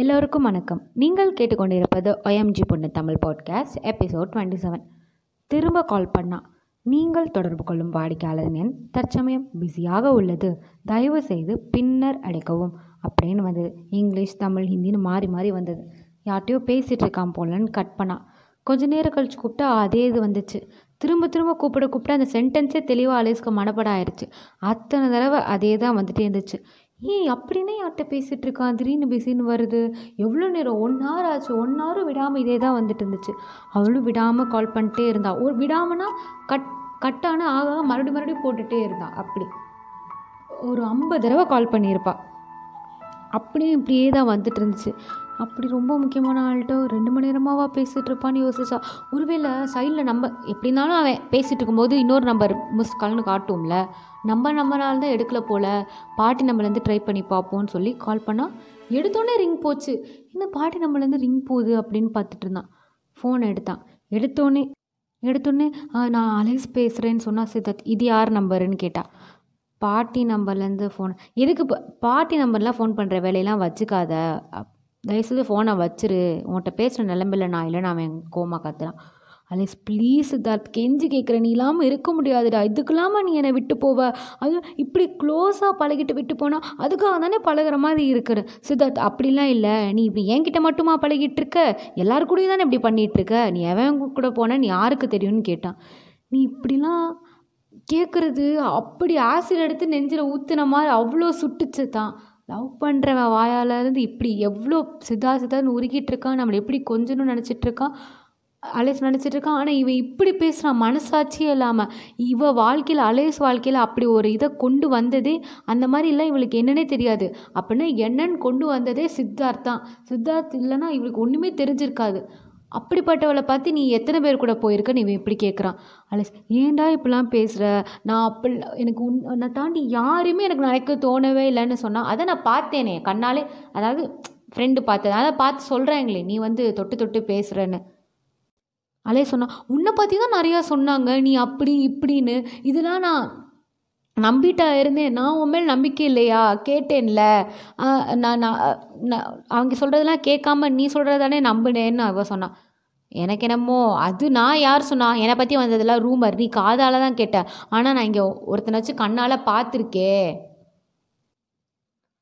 எல்லோருக்கும் வணக்கம். நீங்கள் கேட்டுக்கொண்டிருப்பது ஒயம்ஜி பொண்ணு Tamil podcast episode twenty seven திரும்ப கால் பண்ணால் நீங்கள் தொடர்பு கொள்ளும் வாடிக்கையாளர் எண் தற்சமயம் பிஸியாக உள்ளது. தயவு செய்து பின்னர் அடைக்கவும். அப்படின்னு வந்தது. இங்கிலீஷ் தமிழ் ஹிந்தின்னு மாறி மாறி வந்தது. யார்கிட்டயோ பேசிகிட்டு இருக்கான் போலன்னு கட் பண்ணா. கொஞ்ச நேரம் கழிச்சு கூப்பிட்டா அதே இது வந்துச்சு. திரும்ப திரும்ப கூப்பிட கூப்பிட அந்த சென்டென்ஸே தெளிவாக அலேஸ்க்கு மனப்பட ஆயிடுச்சு அத்தனை தடவை அதே தான் வந்துகிட்டே இருந்துச்சு. ஏய் அப்படின்னே யார்கிட்ட பேசிகிட்டு இருக்கான் திடீர்னு பிஸின்னு வருது. எவ்வளோ நேரம்? ஒன் ஹவர் ஆச்சு. ஒன் ஹவரும் விடாமல் இதே தான் வந்துட்டு இருந்துச்சு. அவளும் விடாமல் கால் பண்ணிட்டே இருந்தா. ஒரு விடாமனா கட் கட்டான ஆக ஆக மறுபடியும் மறுபடியும் போட்டுகிட்டே இருந்தா. அப்படி. ஒரு ஐம்பது தடவை கால் பண்ணியிருப்பா. அப்படியே இப்படியே தான் வந்துட்டு இருந்துச்சு. அப்படி ரொம்ப முக்கியமான ஆள்கிட்ட ரெண்டு மணி நேரமாவா பேசிகிட்டு இருப்பான்னு யோசிச்சா ஒருவேளை சைடில் நம்ம எப்படி இருந்தாலும் அவன் பேசிகிட்டு இருக்கும்போது இன்னொரு நம்பர் மிஸ் கால்னு காட்டும்ல. நம்ம நம்பரால் தான் எடுக்கல போல். பாட்டி நம்மளேருந்து ட்ரை பண்ணி பார்ப்போம்னு சொல்லி கால் பண்ணால் எடுத்தோடனே ரிங் போச்சு. இந்த பாட்டி நம்பர்லேருந்து ரிங் போகுது அப்படின்னு பார்த்துட்டு இருந்தான். ஃபோன் எடுத்தான். எடுத்தோடனே எடுத்தோடனே நான் அலேஸ் பேசுகிறேன்னு சொன்னால் சித்தத் இது யார் நம்பருன்னு கேட்டா. பாட்டி நம்பர்லேருந்து ஃபோன் எதுக்கு பாட்டி நம்பர்லாம் ஃபோன் பண்ணுற வேலையெல்லாம் வச்சுக்காத. அப்- தயவுசெய்து ஃபோனை வச்சிரு. உன்கிட்ட பேசுகிற நிலம்பில்ல நான் இல்லைன்னு அவன் கோமா கத்துறான். அலெக்ஸ் ப்ளீஸ் சித்தார்த் கெஞ்சி கேட்குற நீ இல்லாமல் இருக்க முடியாதுடா. இதுக்கெல்லாமல் நீ என்னை விட்டு போவ. அது இப்படி க்ளோஸாக பழகிட்டு விட்டு போனால் அதுக்காக தானே பழகுற மாதிரி இருக்கிற சித்தார்த் அப்படிலாம் இல்லை. நீ இப்படி என்கிட்ட மட்டுமா பழகிட்டு இருக்க? எல்லாரு கூடயும் தானே இப்படி பண்ணிட்டு இருக்க? நீ எவன் கூட போன நீ யாருக்கு தெரியும்னு கேட்டான். நீ இப்படிலாம் கேட்குறது அப்படி ஆசிட் எடுத்து நெஞ்சில் ஊற்றுன மாதிரி அவ்வளோ சுட்டுச்சு தான் லவ் பண்ணுறவன் வாயால் இருந்து இப்படி எவ்வளோ சிதா சிதான்னு உருகிட்டு இருக்கான் நம்மளை எப்படி கொஞ்சணும்னு நினச்சிட்டு இருக்கான் அலேஸ் நினச்சிட்டு இருக்கான். ஆனால் இவன் இப்படி பேசுகிறான் மனசாட்சியே இல்லாமல் இவ வாழ்க்கையில் அலேஸ் வாழ்க்கையில் அப்படி ஒரு இதை கொண்டு வந்ததே அந்த மாதிரிலாம் இவளுக்கு என்னன்னே தெரியாது. அப்படின்னா என்னன்னு கொண்டு வந்ததே சித்தார்த் தான் சித்தார்த் இல்லைன்னா இவளுக்கு ஒன்றுமே தெரிஞ்சிருக்காது. அப்படிப்பட்டவளை பார்த்து நீ எத்தனை பேர் கூட போயிருக்கன்னு இவன் இப்படி கேட்குறான். அலேஸ் ஏன்டா இப்படிலாம் பேசுகிற நான் அப்படி எனக்கு உன் உன்னை தாண்டி யாரையுமே எனக்கு நினைக்க தோணவே இல்லைன்னு சொன்னால் அதை நான் பார்த்தேனே கண்ணாலே. அதாவது ஃப்ரெண்டு பார்த்தது அதை பார்த்து சொல்கிறேங்களே நீ வந்து தொட்டு தொட்டு பேசுகிறேன்னு அலே சொன்னா உன்னை பற்றி தான் நிறையா சொன்னாங்க. நீ அப்படி இப்படின்னு. இதெல்லாம் நான் நம்பிட்டா இருந்தேன். நான் உன் மேல் நம்பிக்கை இல்லையா? கேட்டேன்ல. நான் நான் நான் அவங்க சொல்கிறதெல்லாம் கேட்காம நீ சொல்கிறதானே நம்பினேன்னு அவ சொன்னான் எனக்கு என்னமோ அது நான் யார் சொன்னா என்னை பற்றி வந்ததெல்லாம் ரூமர் நீ காதால் தான் கேட்ட. ஆனால் நான் இங்கே ஒருத்தனாச்சும் கண்ணால் பார்த்துருக்கே.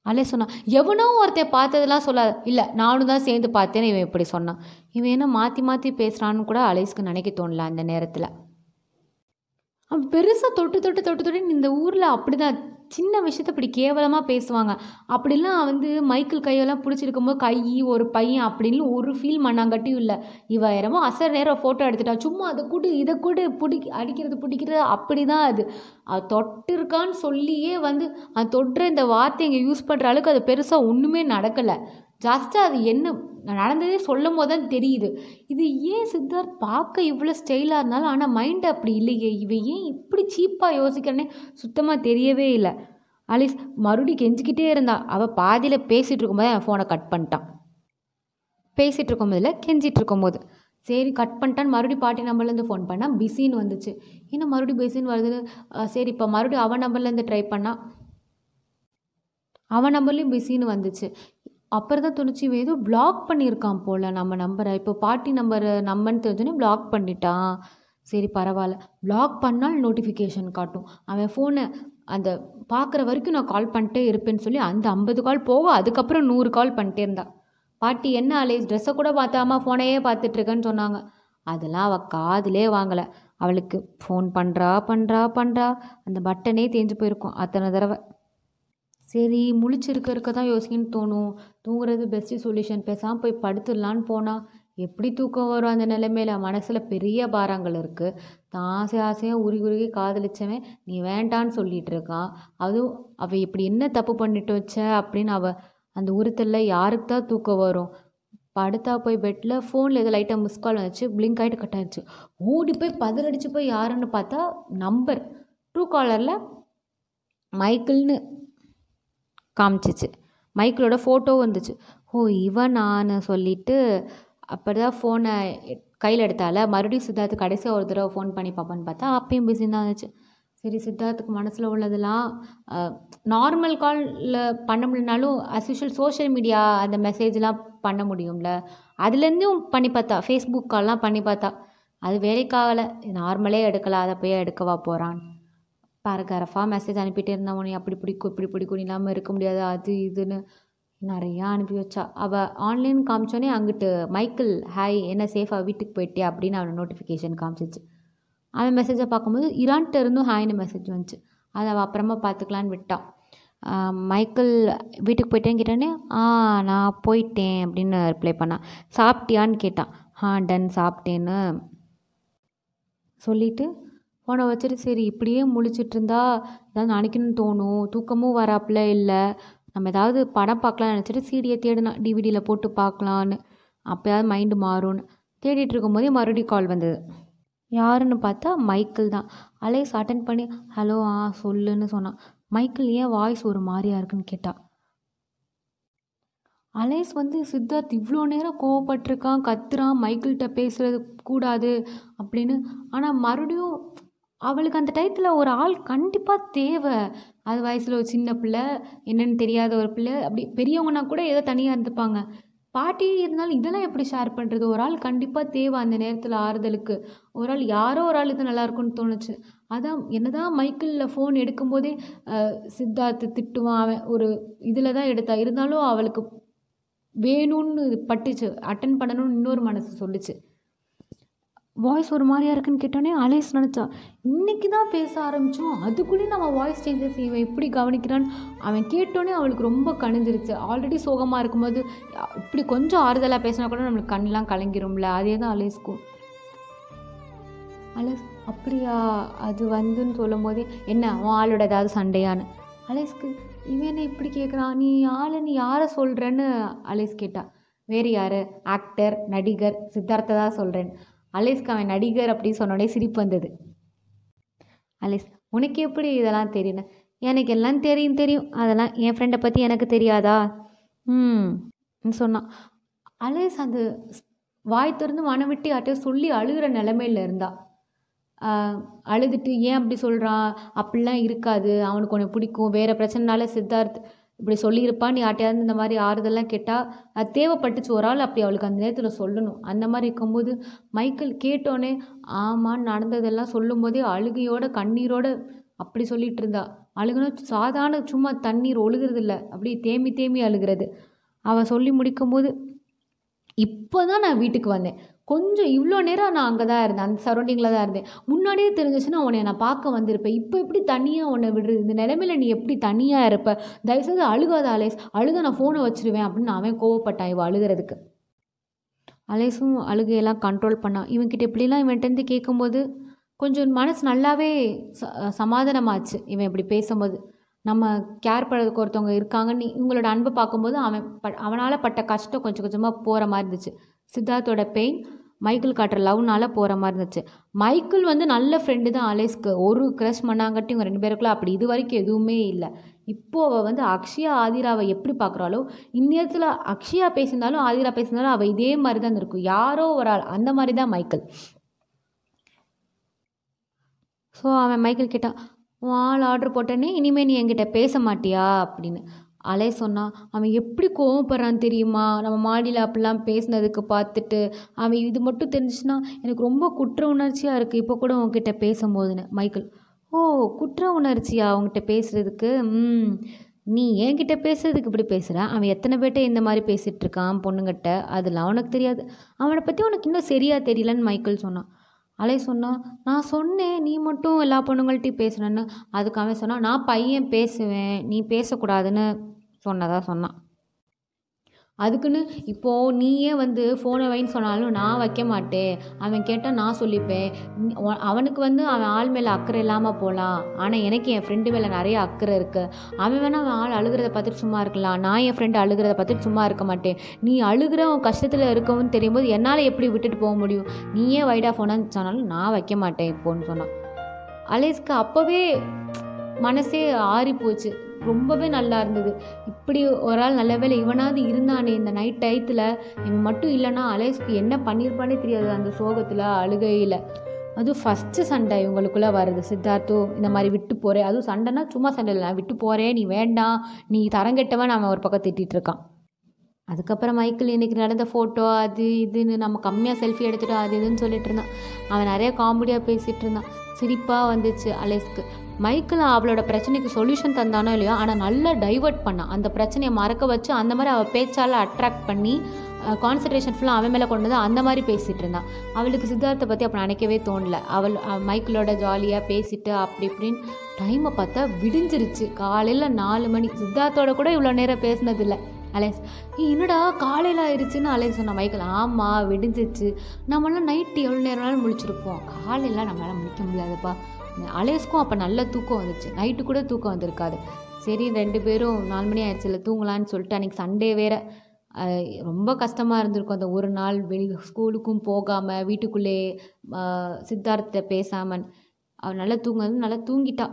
அலே சொன்னான் எவனோ ஒருத்தன் பார்த்ததெல்லாம் சொல்லாது. இல்லை நானும் தான் சேர்ந்து பார்த்தேன்னு இவன் இப்படி சொன்னான் இவன் என்ன மாற்றி மாற்றி பேசுகிறான்னு கூட அலேஸ்க்கு நினைக்க தோணல அந்த நேரத்தில். அவன் பெருசாக தொட்டு தொட்டு தொட்டு தொட்டு இந்த ஊரில் அப்படிதான் சின்ன விஷயத்த இப்படி கேவலமாக பேசுவாங்க. அப்படிலாம் வந்து மைக்கிள் கையெல்லாம் பிடிச்சிருக்கும் போது கை ஒரு பையன் அப்படின்னு ஒரு ஃபீல் மண்ணாங்கட்டியும் இல்லை. இவ என்னமோ அசர் நேரம் ஃபோட்டோ எடுத்துட்டா சும்மா அதை கூடு இதை கூடு பிடி அடிக்கிறது பிடிக்கிறது அப்படி தான் அது. அது தொட்டிருக்கான்னு சொல்லியே வந்து அது தொட்டுற இந்த வார்த்தை இங்கே யூஸ் பண்ணுற அளவுக்கு அது பெருசாக ஒன்றுமே நடக்கலை. ஜஸ்ட்டு அது என்ன நடந்ததே சொல்லும் போது தான் தெரியுது. இது ஏன் சித்தார்த் பார்க்க இவ்வளோ ஸ்டைலாக இருந்தாலும் ஆனால் மைண்டு அப்படி இல்லையே. இவன் ஏன் இப்படி சீப்பாக யோசிக்கிறேனே சுத்தமாக தெரியவே இல்லை. அலிஸ் மறுபடி கெஞ்சிக்கிட்டே இருந்தா. அவள் பாதியில் பேசிகிட்டு இருக்கும்போது என் ஃபோனை கட் பண்ணிட்டான். பேசிகிட்டு இருக்கும்போதில் கெஞ்சிகிட்டு இருக்கும்போது. சரி கட் பண்ணிட்டான்னு மறுபடியும் பாட்டி நம்பர்லேருந்து ஃபோன் பண்ணால் பிஸின்னு வந்துச்சு. இன்னும் மறுபடியும் பிஸின்னு வருது சரி இப்போ மறுபடியும் அவன் நம்பர்லேருந்து ட்ரை பண்ணா. அவன் நம்பர்லேயும் பிஸின்னு வந்துச்சு. அப்புறம் தான் துணிச்சு இவன் ஏதோ பிளாக் பண்ணியிருக்கான் போல். நம்ம நம்பரை இப்போ பாட்டி நம்பர் நம்மன்னு தெரிஞ்சோன்னே பிளாக் பண்ணிட்டான். சரி பரவாயில்ல. பிளாக் பண்ணால் நோட்டிஃபிகேஷன் காட்டும். அவன் ஃபோனை அந்த பார்க்குற வரைக்கும் நான் கால் பண்ணிட்டே இருப்பேன்னு சொல்லி அந்த ஐம்பது கால் போக அதுக்கப்புறம் நூறு கால் பண்ணிட்டே இருந்தா. பாட்டி என்ன அலேஸ் ட்ரெஸ்ஸை கூட பார்த்தாம ஃபோனையே பார்த்துட்ருக்கேன்னு சொன்னாங்க. அதெல்லாம் அவள் காதிலே வாங்கலை. அவளுக்கு ஃபோன் பண்ணுறா பண்ணுறா பண்ணுறா அந்த பட்டனே தேஞ்சு போயிருக்கும். அத்தனை தடவை. சரி முழிச்சிருக்க இருக்க தான் யோசிக்கணும்னு தோணும். தூங்குறது பெஸ்ட்டு சொல்யூஷன் பேசாமல் போய் படுத்துடலான்னு போனால் எப்படி தூக்கம் வரும் அந்த நிலைமையில? மனசில் பெரிய பாரங்கள் இருக்குது தான் ஆசை ஆசையாக உருகி உருகி காதலிச்சவன் நீ வேண்டான்னு சொல்லிட்டு இருக்கான். அதுவும் அவள் இப்படி என்ன தப்பு பண்ணிட்டு வச்ச அப்படின்னு அவள் அந்த உருத்தல்ல யாருக்கு தான் தூக்கம் வரும்? படுத்தா போய் பெட்டில் ஃபோனில் ஏதோ லைட்டாக மிஸ் கால் வந்துச்சு. பிளிங்க் ஆகிட்டு கட் ஆயிடுச்சு. ஓடி போய் பதிலடிச்சு போய் யாருன்னு பார்த்தா நம்பர் ட்ரூ காலரில் மைக்கிள்னு காமிச்சிச்சு. மைக்கிளோட ஃபோட்டோ வந்துச்சு. ஓ இவன் நான் சொல்லிட்டு அப்படி தான் ஃபோனை கையில் எடுத்தால மறுபடியும் சித்தார்த்து கடைசியாக ஒரு தடவை ஃபோன் பண்ணி பார்ப்பான்னு பார்த்தா அப்பயும் பிஸின்னு தான் இருந்துச்சு. சரி சித்தார்த்துக்கு மனசில் உள்ளதெல்லாம் நார்மல் காலில் பண்ண முடியலனாலும் அஸ் யூஷுவல் சோஷியல் மீடியா அந்த மெசேஜ்லாம் பண்ண முடியும்ல. அதுலேருந்தும் பண்ணி பார்த்தா ஃபேஸ்புக் கால்லாம் பண்ணி பார்த்தா அது வேலைக்காகலை. நார்மலே எடுக்கலாம் அதை போய் எடுக்கவா போகிறான் பேரகிராஃபாக மெசேஜ் அனுப்பிட்டே இருந்தா உனக்கு அப்படி பிடிக்கும் இப்படி பிடிக்கும் இல்லாமல் இருக்க முடியாது அது இதுன்னு நிறையா அனுப்பி வச்சா. அவள் ஆன்லைன் காமிச்சோன்னே அங்கிட்டு மைக்கிள் ஹாய் என்ன சேஃபாக வீட்டுக்கு போயிட்டே அப்படின்னு அவனை நோட்டிஃபிகேஷன் காமிச்சிச்சு. அவன் மெசேஜை பார்க்கும்போது இரான்ட்ட இருந்தும் ஹாய்னு மெசேஜ் வந்துச்சு. அதை அவள் அப்புறமா பார்த்துக்கலான்னு விட்டான் மைக்கிள் மைக்கேல் வீட்டுக்கு போயிட்டேன்னு கேட்டானே ஆ நான் போயிட்டேன் அப்படின்னு ரிப்ளை பண்ணான் சாப்பிட்டியான்னு கேட்டான் ஆ டன் சாப்பிட்டேன்னு சொல்லிவிட்டு ஃபோனை வச்சுட்டு சரி இப்படியே முழிச்சிட்டு இருந்தா ஏதாவது நினைக்கணும்னு தோணும். தூக்கமும் வராப்புல இல்லை. நம்ம ஏதாவது படம் பார்க்கலாம்னு நினச்சிட்டு சீடியை தேடினா டிவிடியில் போட்டு பார்க்கலான்னு. அப்போயாவது மைண்டு மாறும்னு. தேடிட்டு இருக்கும்போதே மறுபடியும் கால் வந்தது. யாருன்னு பார்த்தா மைக்கிள் தான். அலேஸ் அட்டன் பண்ணி ஹலோ ஆ சொல்லுன்னு சொன்னான். மைக்கிள் ஏன் வாய்ஸ் ஒரு மாதிரியா இருக்குன்னு கேட்டா. அலேஸ் வந்து சித்தார்த் இவ்வளோ நேரம் கோவப்பட்டிருக்கான் கத்துறான் மைக்கிள்கிட்ட பேசுறது கூடாது அப்படின்னு. ஆனால் மறுபடியும் அவளுக்கு அந்த டயத்தில் ஒரு ஆள் கண்டிப்பாக தேவை. அது வயசில் ஒரு சின்ன பிள்ளை என்னன்னு தெரியாத ஒரு பிள்ளை அப்படி பெரியவங்கன்னா கூட ஏதோ தனியாக இருந்துப்பாங்க. பாட்டி இருந்தாலும் இதெல்லாம் எப்படி ஷேர் பண்ணுறது ஒரு ஆள் கண்டிப்பாக தேவை அந்த நேரத்தில் ஆறுதலுக்கு. ஒரு ஆள் யாரோ ஒரு ஆள் இது நல்லாயிருக்குன்னு தோணுச்சு. அதான் என்னதான் மைக்கிளில் ஃபோன் எடுக்கும்போதே சித்தார்த்து திட்டுவான் அவன். ஒரு இதில் தான் எடுத்தா. இருந்தாலும் அவளுக்கு வேணும்னு பட்டுச்சு. அட்டன் பண்ணணும்னு இன்னொரு மனசு சொல்லுச்சு. வாய்ஸ் ஒரு மாதிரியா இருக்குன்னு கேட்டோன்னே அலேஸ் நினச்சா இன்றைக்கி தான் பேச ஆரம்பித்தோம் அதுக்குள்ளேயும் நம்ம வாய்ஸ் சேஞ்சஸ் இவன் எப்படி கவனிக்கிறான்னு அவன் கேட்டோன்னே அவளுக்கு ரொம்ப கணிஞ்சிருச்சு ஆல்ரெடி சோகமாக இருக்கும்போது இப்படி கொஞ்சம் ஆறுதலாக பேசினா கூட நம்மளுக்கு கண்ணெலாம் கலங்கிரும்ல. அதே தான் அலேஸ்க்கும் அலேஸ் அப்படியா? அது வந்துன்னு சொல்லும் போதே என்ன உன் ஆளோட ஏதாவது சண்டையான்னு? அலேஸ்க்கு இவன் என்ன இப்படி கேட்குறான் நீ ஆளை நீ யாரை சொல்கிறேன்னு அலேஸ் கேட்டா. வேறு யார்? ஆக்டர் நடிகர் சித்தார்த்தை தான் சொல்கிறேன் அலேஸ்க்கு அவன் நடிகர் அப்படின்னு சொன்னோடனே சிரிப்பு வந்தது. அலேஸ் உனக்கு எப்படி இதெல்லாம் தெரியும்? எனக்கு எல்லாம் தெரியும் தெரியும். அதெல்லாம் என் ஃப்ரெண்டை பற்றி எனக்கு தெரியாதா? ம் சொன்னான். அலேஸ் அந்த வாய் திறந்து மனம் விட்டு யார்ட்டையோ சொல்லி அழுகிற நிலமையில இருந்தா. அழுதுட்டு ஏன் அப்படி சொல்கிறான் அப்படிலாம் இருக்காது. அவனுக்கு உன்னை பிடிக்கும். வேறு பிரச்சனைனால சித்தார்த் இப்படி சொல்லியிருப்பான்னு யார்ட்டையாவது இந்த மாதிரி ஆறுதல்லாம் கேட்டால் அது தேவைப்பட்டுச்சு ஒரு ஆள் அப்படி அவளுக்கு அந்த நேரத்தில் சொல்லணும். அந்த மாதிரி இருக்கும்போது மைக்கேல் கேட்டோன்னே ஆமான்னு நடந்ததெல்லாம் சொல்லும்போதே அழுகையோட கண்ணீரோட அப்படி சொல்லிட்டு இருந்தா. அழுகுனா சாதாரண சும்மா தண்ணீர் ஒழுகிறது இல்லை அப்படியே தேம்பி தேம்பி அழுகிறது. அவள் சொல்லி முடிக்கும்போது இப்போ தான் நான் வீட்டுக்கு வந்தேன். கொஞ்சம் இவ்வளோ நேரம் நான் அங்கே தான் இருந்தேன். அந்த சரௌண்டிங்கில் தான் இருந்தேன். முன்னாடியே தெரிஞ்சிச்சுன்னா உன்னை நான் பார்க்க வந்திருப்பேன். இப்போ எப்படி தனியாக உன்னை விடுறது? இந்த நிலைமையில நீ எப்படி தனியாக இருப்ப? தயவுசெய்து அழுகாத அலேஸ். அழுத நான் ஃபோனை வச்சிருவேன் அப்படின்னு அவன் கோவப்பட்டான் இவ அழுகிறதுக்கு. அலேஸும் அழுகையெல்லாம் கண்ட்ரோல் பண்ணான் இவன்கிட்ட இப்படிலாம் இவன்கிட்டருந்து கேட்கும்போது கொஞ்சம் மனசு நல்லாவே ச சமாதானமாச்சு. இவன் இப்படி பேசும்போது. நம்ம கேர் பண்ணுறதுக்கு ஒருத்தவங்க இருக்காங்கன்னு இவங்களோட அன்பை பார்க்கும்போது அவன் ப அவனால் பட்ட கஷ்டம் கொஞ்சம் கொஞ்சமாக போகிற மாதிரி இருந்துச்சு. சித்தார்த்தோட பெயின் மைக்கிள் காட்டுற லவ்னால போகிற மாதிரி இருந்துச்சு. மைக்கிள் வந்து நல்ல ஃப்ரெண்டு தான் அலேஸ்க்கு. ஒரு க்ரஷ் பண்ணாங்கட்டி இவங்க ரெண்டு பேருக்குள்ள அப்படி இது வரைக்கும் எதுவுமே இல்லை. இப்போ அவள் வந்து அக்ஷயா ஆதிராவை எப்படி பார்க்குறாளோ இந்நேரத்தில் அக்ஷயா பேசியிருந்தாலும் ஆதிரா பேசியிருந்தாலும் அவள் இதே மாதிரி தான் இருக்கும் யாரோ ஒரு ஆள். அந்த மாதிரி தான் மைக்கிள் ஸோ அவன் மைக்கேல் கேட்டான் உன் ஆள் ஆர்டர் போட்டேனே இனிமேல் நீ என்கிட்ட பேச மாட்டியா? அப்படின்னு. அலைய சொன்னான் அவன் எப்படி கோவப்படுறான் தெரியுமா? நம்ம மாடியில் அப்படிலாம் பேசினதுக்கு பார்த்துட்டு அவன் இது மட்டும் தெரிஞ்சுச்சுன்னா எனக்கு ரொம்ப குற்ற உணர்ச்சியாக இருக்குது இப்போ கூட உங்ககிட்ட பேசும்போதுன்னு. மைக்கேல். ஓ குற்ற உணர்ச்சியா அவங்ககிட்ட பேசுகிறதுக்கு ம். நீ என்கிட்ட பேசுறதுக்கு இப்படி பேசுகிற அவன் எத்தனை பேர்ட்ட இந்த மாதிரி பேசிகிட்ருக்கான் பொண்ணுங்கிட்ட? அதெல்லாம் உனக்கு தெரியாது. அவனை பற்றி உனக்கு இன்னும் சரியாக தெரியலன்னு மைக்கேல் சொன்னான். அலை சொன்னான் நான் சொன்னேன் நீ மட்டும் எல்லா பொண்ணுங்கள்ட்டையும் பேசுனேன்னு. அதுக்கு அவன் சொன்னான் நான் பையன் பேசுவேன் நீ பேசக்கூடாதுன்னு சொன்னதாக சொன்னான். அதுக்குன்னு இப்போது நீயே வந்து ஃபோனை வைன்னு சொன்னாலும் நான் வைக்க மாட்டேன். அவன் கேட்டால் நான் சொல்லிப்பேன். அவனுக்கு வந்து அவன் ஆள் மேலே அக்கறை இல்லாமல் போகலாம் ஆனால் எனக்கு என் ஃப்ரெண்டு மேலே நிறைய அக்கறை இருக்குது அவன் வேணால் அவன் ஆள் அழுகிறத பார்த்துட்டு சும்மா இருக்கலாம். நான் என் ஃப்ரெண்டு அழுகிறத பார்த்துட்டு சும்மா இருக்க மாட்டேன். நீ அழுகிற அவன் கஷ்டத்தில் இருக்கவும் தெரியும் போது என்னால் எப்படி விட்டுட்டு போக முடியும்? நீயே வைடா ஃபோனான்னு சொன்னாலும் நான் வைக்க மாட்டேன் இப்போன்னு சொன்னான். அலேஸ்க்கு அப்போவே மனசே ஆறி போச்சு ரொம்பவே நல்லா இருந்தது. இப்படி ஒரு ஆள் நல்ல வேளை இவனாவது இருந்தானே இந்த நைட் டயத்தில் இவன் மட்டும் இல்லைன்னா அலேஸ்க்கு என்ன பண்ணியிருப்பானே தெரியாது அந்த சோகத்தில் அழுகையில். அதுவும் ஃபஸ்ட்டு சண்டை இவங்களுக்குள்ளே வருது. சித்தார்த்தோ இந்த மாதிரி விட்டு போகிறேன் அதுவும் சண்டைனா சும்மா சண்டை இல்லை. நான் விட்டு போகிறேன் நீ வேண்டாம். நீ தரங்கெட்டவன் அவன் ஒரு பக்கம் திட்டிகிட்டு இருக்கான். அதுக்கப்புறம் மைக்கிள் இன்றைக்கி நடந்த ஃபோட்டோ அது இதுன்னு நம்ம கம்மியாக செல்ஃபி எடுத்துட்டோம் அது இதுன்னு சொல்லிட்டு இருந்தான். அவன் நிறைய காமெடியாக பேசிகிட்டு இருந்தான். சிரிப்பாக வந்துச்சு அலேஸ்க்கு. மைக்கிள் அவளோட பிரச்சனைக்கு சொல்யூஷன் தந்தானோ இல்லையோ ஆனால் நல்லா டைவர்ட் பண்ணான் அந்த பிரச்சனையை மறக்க வச்சு அந்த மாதிரி அவள் பேச்சால் அட்ராக்ட் பண்ணி கான்சன்ட்ரேஷன் ஃபுல்லாக அவன் மேலே கொண்டு வந்து அந்த மாதிரி பேசிகிட்டு இருந்தான் அவளுக்கு சித்தார்த்தை பற்றி அப்போ நினைக்கவே தோணல. அவள் மைக்கிளோட ஜாலியாக பேசிட்டு அப்படி இப்படின்னு டைமை பார்த்தா விடிஞ்சிருச்சு. காலையில் நாலு மணி. சித்தார்த்தோட கூட இவ்வளோ நேரம் பேசினதில்லை. அலேஸ் என்னடா காலையில் ஆயிடுச்சுன்னு அலேஸ் சொன்ன மைக்கேல் ஆமாம் விடிஞ்சிச்சு நம்மளாம் நைட்டு எவ்வளோ நேரம்னாலும் முழிச்சிருப்போம். காலையில் நம்மளால் முடிக்க முடியாதுப்பா. அலேஸ்க்கும் அப்போ நல்ல தூக்கம் வந்துச்சு நைட்டு கூட தூக்கம் வந்திருக்காது. சரி ரெண்டு பேரும் நாலு மணி ஆயிடுச்சுல தூங்கலான்னு சொல்லிட்டு அன்றைக்கி சண்டே வேறு. ரொம்ப கஷ்டமாக இருந்திருக்கும் அந்த ஒரு நாள் வெளி ஸ்கூலுக்கும் போகாமல் வீட்டுக்குள்ளே சித்தார்த்த பேசாமல் அவள் நல்லா தூங்க நல்லா தூங்கிட்டா.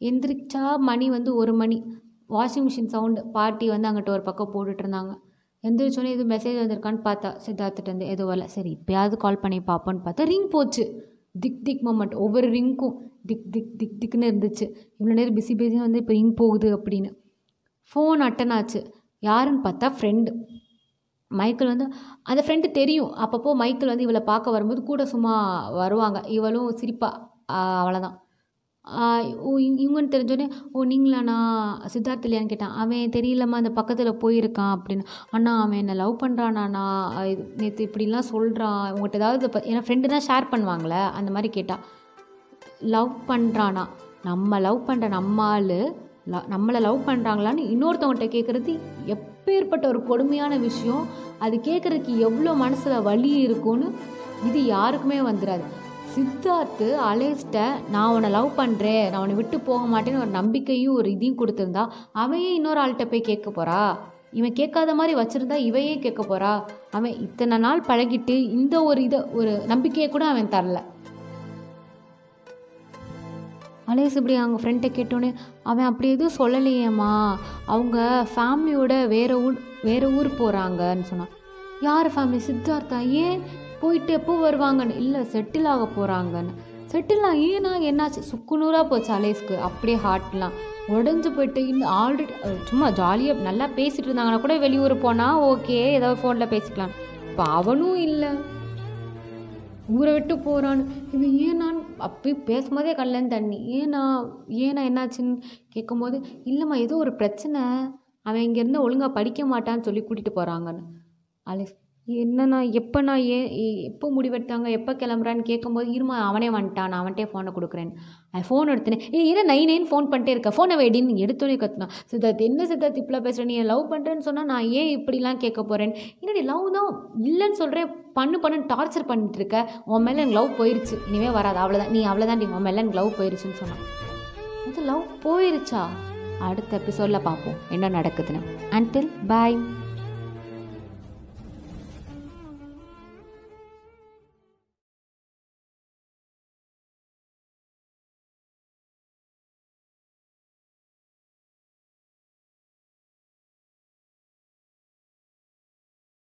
எந்திரிச்சா மணி வந்து ஒரு மணி. வாஷிங் மிஷின் சவுண்டு பாட்டி வந்து அங்கிட்ட ஒரு பக்கம் போட்டுட்ருந்தாங்க. எந்திரிச்சோன்னே இது மெசேஜ் வந்திருக்கான்னு பார்த்தா சித்தார்த்திட்டேருந்து எதுவும் வரல. சரி இப்போயாவது கால் பண்ணி பார்ப்போன்னு பார்த்தா ரிங் போச்சு. திக் திக் மொமெண்ட் ஒவ்வொரு ரிங்க்கும் திக் திக் திக் திக்னு இருந்துச்சு. இவ்வளோ நேரம் பிஸி பிஸி வந்து இப்போ ரிங் போகுது அப்படின்னு. ஃபோன் அட்டன் ஆச்சு யாருன்னு பார்த்தா ஃப்ரெண்டு மைக்கிள் வந்து அந்த ஃப்ரெண்டு தெரியும். அப்பப்போ மைக்கிள் வந்து இவளை பார்க்க வரும்போது கூட சும்மா வருவாங்க. இவளும் சிரிப்பா அவ்வளோதான் ஓ இவங்கன்னு தெரிஞ்சோடனே ஓ நீங்களாண்ணா சித்தார்த் இல்லையான்னு கேட்டான். அவன் தெரியலம்மா அந்த பக்கத்தில் போயிருக்கான் அப்படின்னு. அண்ணா அவன் என்னை லவ் பண்ணுறானாண்ணா இது நேற்று இப்படிலாம் சொல்கிறான் உங்கள்கிட்ட ஏதாவது ப- ஏன்னா ஃப்ரெண்டு தான் ஷேர் பண்ணுவாங்களே அந்த மாதிரி கேட்டால் லவ் பண்ணுறானா நம்ம லவ் பண்ணுற நம்ம ஆள் ல நம்மளை லவ் பண்ணுறாங்களான்னு இன்னொருத்தவங்கள்ட்ட கேட்குறது எப்பேற்பட்ட ஒரு கொடுமையான விஷயம். அது கேட்குறதுக்கு எவ்வளோ மனசில் வலி இருக்கும்னு இது யாருக்குமே வந்துடாது சித்தார்த்து அலேஸ்ட்ட நான் உன்னை லவ் பண்ணுறேன் நான் உன்னை விட்டு போக மாட்டேன்னு ஒரு நம்பிக்கையும் ஒரு இதையும் கொடுத்துருந்தா அவையே இன்னொரு ஆள்கிட்ட போய் கேட்க போகிறா இவன் கேட்காத மாதிரி வச்சுருந்தா இவையே கேட்க போகிறா அவன் இத்தனை நாள் பழகிட்டு இந்த ஒரு இதை ஒரு நம்பிக்கையை கூட அவன் தரல. அலேஸ் இப்படி அவங்க ஃப்ரெண்ட்டை கேட்டோன்னே அவன் அப்படி எதுவும் சொல்லலையேம்மா. அவங்க ஃபேமிலியோட வேறு ஊர் வேறு ஊர் போகிறாங்கன்னு சொன்னான். யார் ஃபேமிலி சித்தார்த்தா? ஏன் போயிட்டு எப்போ வருவாங்கன்னு? இல்லை செட்டில் ஆக போகிறாங்கன்னு செட்டில் ஏன்னா என்னாச்சு? சுக்குநூறாக போச்சு அலேஸ்க்கு. அப்படியே ஹார்ட்லாம் உடஞ்சு போயிட்டு இன்னும் ஆல்ரெடி சும்மா ஜாலியாக நல்லா பேசிகிட்டு இருந்தாங்கன்னா கூட வெளியூர் போனால் ஓகே ஏதாவது ஃபோனில் பேசிக்கலாம். இப்போ அவனும் இல்லை. ஊரை விட்டு போகிறான்னு இது ஏனான்னு அப்படி பேசும்போதே கல்லன் தண்ணி. ஏன்னா ஏன்னா என்னாச்சுன்னு கேட்கும்போது இல்லைம்மா ஏதோ ஒரு பிரச்சனை. அவன் இங்கேருந்து ஒழுங்காக படிக்க மாட்டான்னு சொல்லி கூட்டிகிட்டு போகிறாங்கன்னு அலேஸ் என்னண்ணா எப்போண்ணா ஏன் ஏ எப்போ முடிவெடுத்தாங்க எப்போ கிளம்புறான்னு கேட்கும்போது இருமா அவனே வந்துட்டான் நான் அவன்கிட்டே ஃபோனை கொடுக்குறேன். அவன் ஃபோன் எடுத்தேன் ஏ என்ன நைன் நைன் ஃபோன் பண்ணிட்டே இருக்க? ஃபோனை வெடின்னு எடுத்தோடனே கற்றுனா சித்தார்த் என்ன சித்தார்த் இப்படிலாம் பேசுகிறேன் நீ லவ் பண்ணுறேன்னு சொன்னால் நான் ஏன் இப்படிலாம் கேட்க போகிறேன் என்னடி லவ் தான் இல்லைன்னு சொல்கிறேன் பண்ணு பண்ணுன்னு டார்ச்சர் பண்ணிட்டு இருக்க. உன் மேலே எனக்கு லவ் போயிருச்சு. இனிமேல் வராது அவ்வளோதான் நீ அவ்வளோதான் டி உன் மேலே எனக்கு லவ் போயிருச்சுன்னு சொன்னான். இது லவ் போயிருச்சா? அடுத்த எபிசோடில் பார்ப்போம். என்ன நடக்குதுன்னு. அன்டில் பாய்